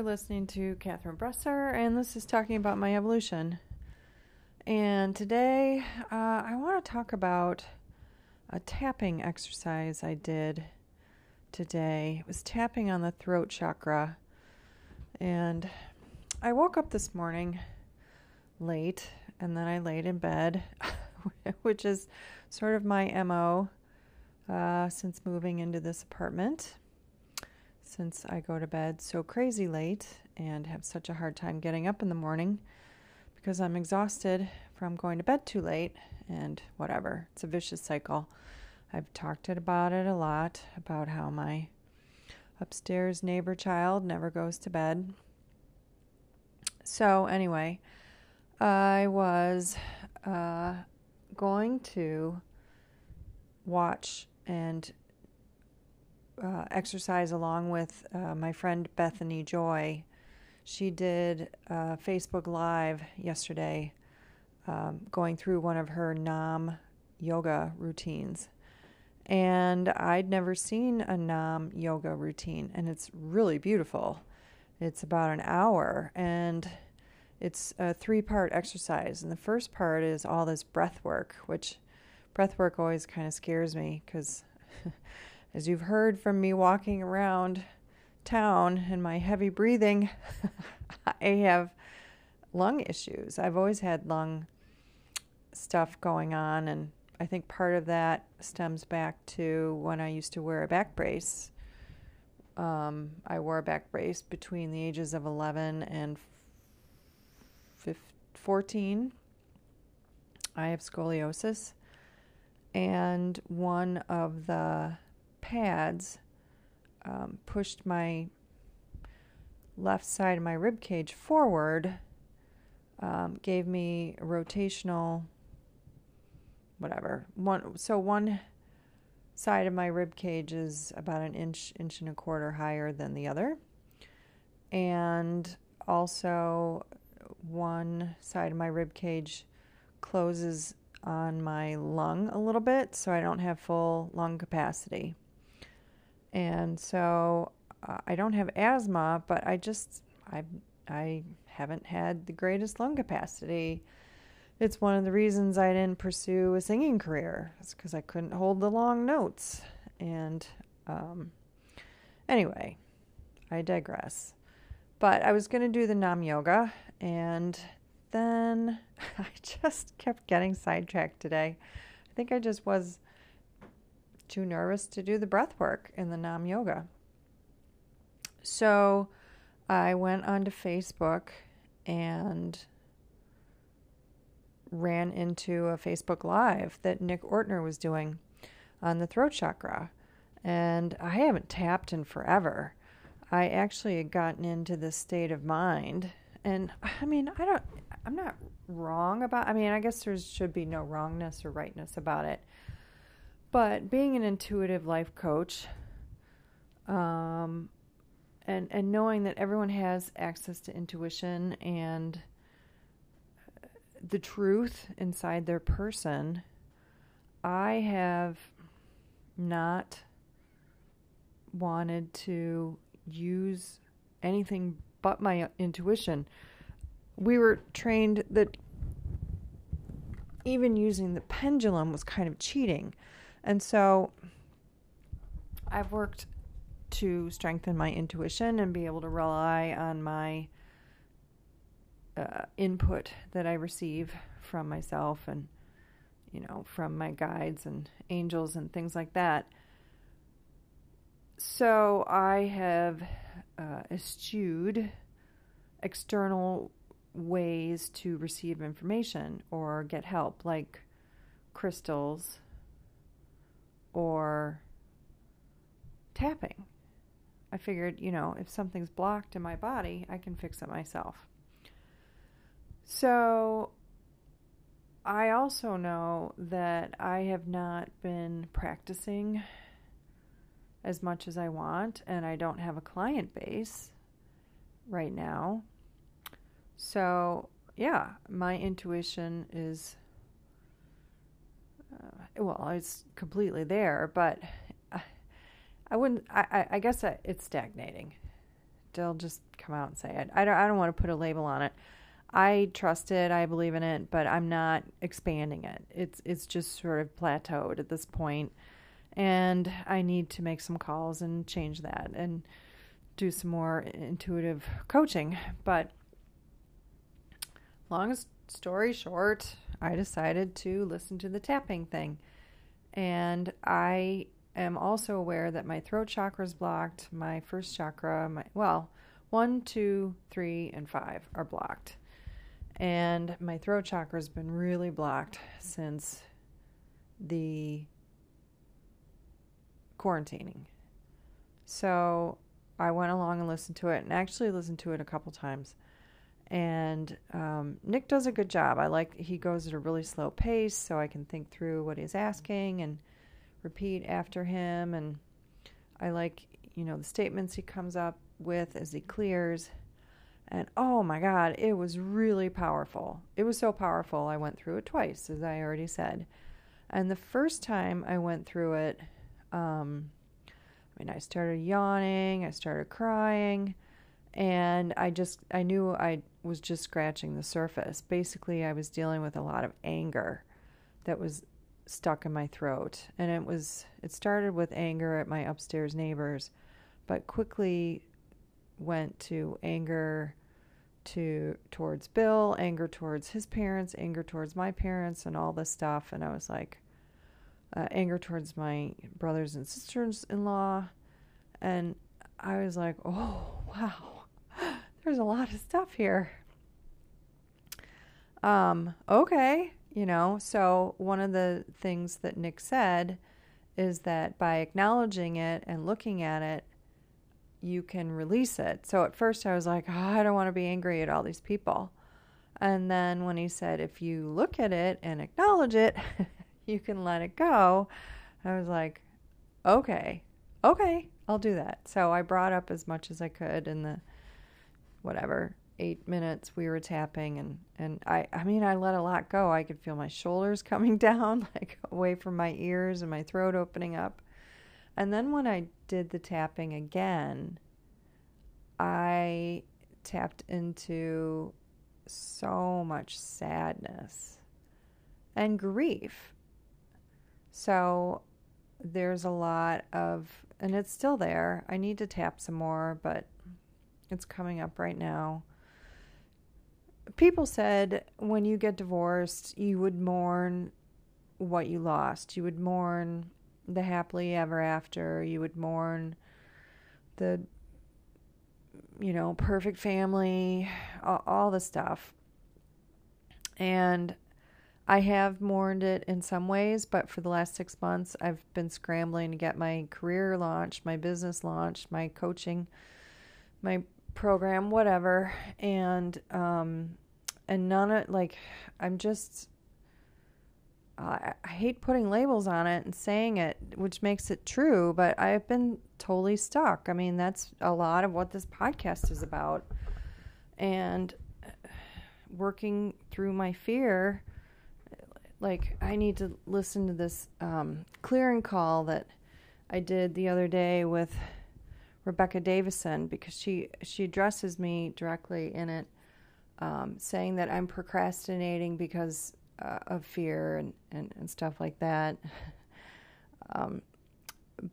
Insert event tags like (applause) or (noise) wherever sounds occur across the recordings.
listening to Catherine Bresser, and this is talking about my evolution. And today, uh, I want to talk about a tapping exercise I did today. It was tapping on the throat chakra. And I woke up this morning late, and then I laid in bed, (laughs) which is sort of my MO uh, since moving into this apartment since I go to bed so crazy late and have such a hard time getting up in the morning because I'm exhausted from going to bed too late and whatever. It's a vicious cycle. I've talked about it a lot about how my upstairs neighbor child never goes to bed. So, anyway, I was uh, going to watch and uh, exercise along with uh, my friend Bethany Joy. She did a Facebook Live yesterday um, going through one of her Nam yoga routines. And I'd never seen a Nam yoga routine, and it's really beautiful. It's about an hour, and it's a three part exercise. And the first part is all this breath work, which breath work always kind of scares me because (laughs) As you've heard from me walking around town and my heavy breathing, (laughs) I have lung issues. I've always had lung stuff going on, and I think part of that stems back to when I used to wear a back brace. Um, I wore a back brace between the ages of 11 and 15, 14. I have scoliosis, and one of the pads um, pushed my left side of my rib cage forward, um, gave me rotational, whatever. One so one side of my rib cage is about an inch, inch and a quarter higher than the other, and also one side of my rib cage closes on my lung a little bit, so I don't have full lung capacity. And so uh, I don't have asthma, but I just I I haven't had the greatest lung capacity. It's one of the reasons I didn't pursue a singing career. It's because I couldn't hold the long notes. And um, anyway, I digress. But I was going to do the Nam Yoga, and then (laughs) I just kept getting sidetracked today. I think I just was too nervous to do the breath work in the Nam Yoga. So I went onto Facebook and ran into a Facebook Live that Nick Ortner was doing on the throat chakra. And I haven't tapped in forever. I actually had gotten into this state of mind. And I mean, I don't, I'm not wrong about, I mean, I guess there should be no wrongness or rightness about it. But being an intuitive life coach, um, and and knowing that everyone has access to intuition and the truth inside their person, I have not wanted to use anything but my intuition. We were trained that even using the pendulum was kind of cheating. And so I've worked to strengthen my intuition and be able to rely on my uh, input that I receive from myself and, you know, from my guides and angels and things like that. So I have uh, eschewed external ways to receive information or get help, like crystals or tapping. I figured, you know, if something's blocked in my body, I can fix it myself. So I also know that I have not been practicing as much as I want, and I don't have a client base right now. So, yeah, my intuition is uh, well, it's completely there, but I, I wouldn't. I, I guess it's stagnating, they'll just come out and say it. I don't I don't want to put a label on it. I trust it, I believe in it, but I'm not expanding it. It's it's just sort of plateaued at this point, and I need to make some calls and change that and do some more intuitive coaching. But long story short, I decided to listen to the tapping thing, and I am also aware that my throat chakra is blocked. My first chakra, my well, one, two, three, and five are blocked and my throat chakra has been really blocked since the quarantining. So I went along and listened to it and actually listened to it a couple times. And um, Nick does a good job. I like he goes at a really slow pace so I can think through what he's asking and repeat after him. And I like, you know, the statements he comes up with as he clears. And oh my God, it was really powerful. It was so powerful, I went through it twice, as I already said. And the first time I went through it, um, I mean, I started yawning, I started crying, and I just, I knew I was just scratching the surface. Basically, I was dealing with a lot of anger that was stuck in my throat. And it was, it started with anger at my upstairs neighbors, but quickly went to anger to towards Bill, anger towards his parents, anger towards my parents, and all this stuff. And I was like, uh, anger towards my brothers and sisters in law. And I was like, oh, (laughs) wow, there's a lot of stuff here. Um, okay, you know, so one of the things that Nick said is that by acknowledging it and looking at it, you can release it. So at first I was like, oh, I don't want to be angry at all these people. And then when he said, if you look at it and acknowledge it, (laughs) you can let it go, I was like, okay, okay, I'll do that. So I brought up as much as I could in the whatever eight minutes we were tapping and and I I mean I let a lot go. I could feel my shoulders (laughs) coming down like away from my ears and my throat opening up. And then when I did the tapping again, I tapped into so much sadness and grief. So there's a lot of, and it's still there. I need to tap some more, but it's coming up right now. People said when you get divorced, you would mourn what you lost. You would mourn the happily ever after. You would mourn the, you know, perfect family, all, all the stuff. And I have mourned it in some ways, but for the last six months, I've been scrambling to get my career launched, my business launched, my coaching, my program, whatever. And, um, and none of like, I'm just, I, I hate putting labels on it and saying it, which makes it true, but I've been totally stuck. I mean, that's a lot of what this podcast is about. And working through my fear, like, I need to listen to this um, clearing call that I did the other day with Rebecca Davison because she, she addresses me directly in it, um, saying that I'm procrastinating because uh, of fear and, and, and stuff like that. (laughs) Um,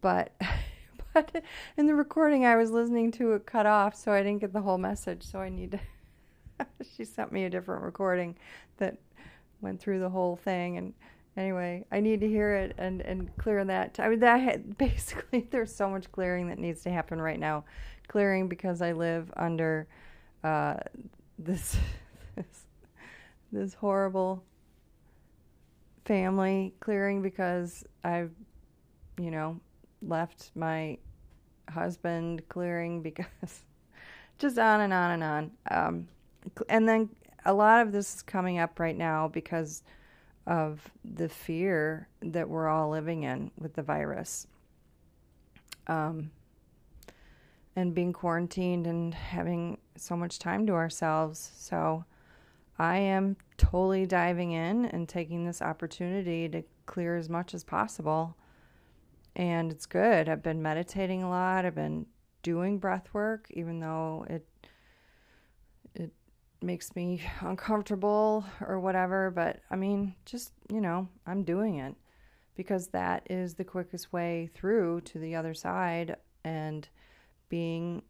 but (laughs) but in the recording, I was listening to it cut off, so I didn't get the whole message. So I need to. (laughs) she sent me a different recording that went through the whole thing, and anyway, I need to hear it and and clear that. I mean, that (laughs) basically there's so much clearing that needs to happen right now. Clearing because I live under uh, this this (laughs) this horrible family clearing because I've, you know, left my husband clearing (laughs) because just on and on and on. Um, and then a lot of this is coming up right now because of the fear that we're all living in with the virus. Um, and being quarantined and having so much time to ourselves. So, I am totally diving in and taking this opportunity to clear as much as possible. And it's good. I've been meditating a lot. I've been doing breath work, even though it it makes me uncomfortable or whatever. But I mean, just you know, I'm doing it because that is the quickest way through to the other side and being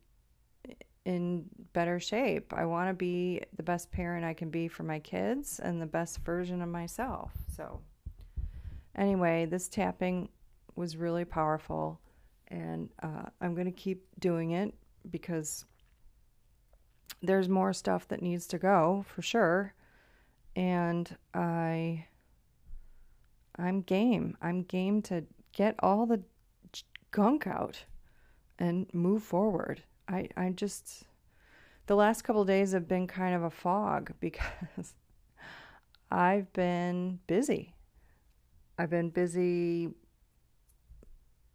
in better shape. I want to be the best parent I can be for my kids and the best version of myself. So, anyway, this tapping was really powerful, and uh, I'm going to keep doing it because there's more stuff that needs to go for sure. And I. I'm game. I'm game to get all the gunk out and move forward. I, I just, the last couple days have been kind of a fog (laughs) because I've been busy. I've been busy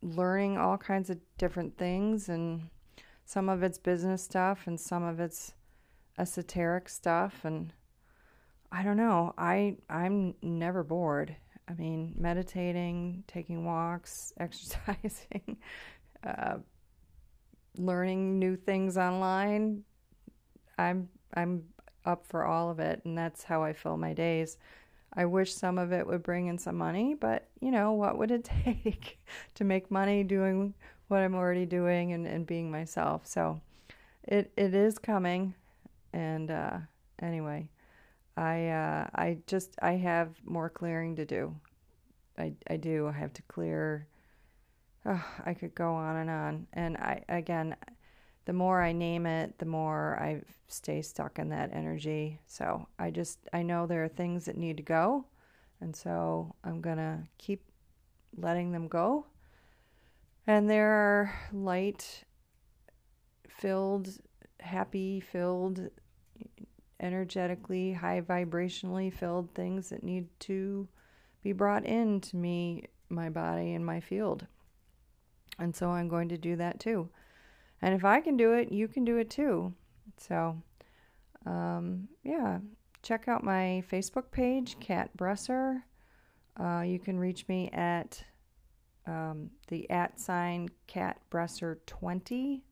learning all kinds of different things, and some of it's business stuff, and some of it's esoteric stuff. And I don't know. I I'm never bored. I mean, meditating, taking walks, (laughs) exercising, uh, learning new things online. I'm I'm up for all of it, and that's how I fill my days. I wish some of it would bring in some money, but you know, what would it (laughs) take to make money doing what I'm already doing and, and being myself? So it it is coming. And uh, anyway, I uh, I just I have more clearing to do. I I do. I have to clear oh, I could go on and on. And I again, the more I name it, the more I stay stuck in that energy. So I just I know there are things that need to go, and so I'm gonna keep letting them go. And there are light filled, happy filled, energetically, high vibrationally filled things that need to be brought into me, my body, and my field. And so I'm going to do that too. And if I can do it, you can do it too. So, um, yeah, check out my Facebook page, Kat Bresser. Uh, you can reach me at um, the at sign Kat Bresser 20,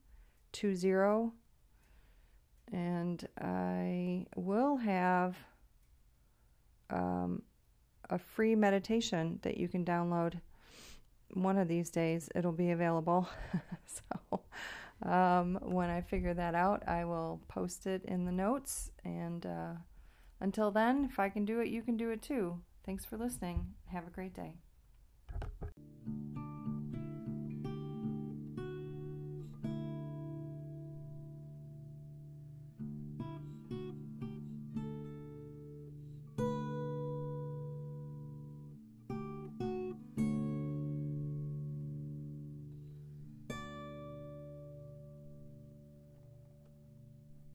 20. And I will have um, a free meditation that you can download one of these days it'll be available. (laughs) so um, when I figure that out, I will post it in the notes. And uh, until then, if I can do it, you can do it too. Thanks for listening. Have a great day.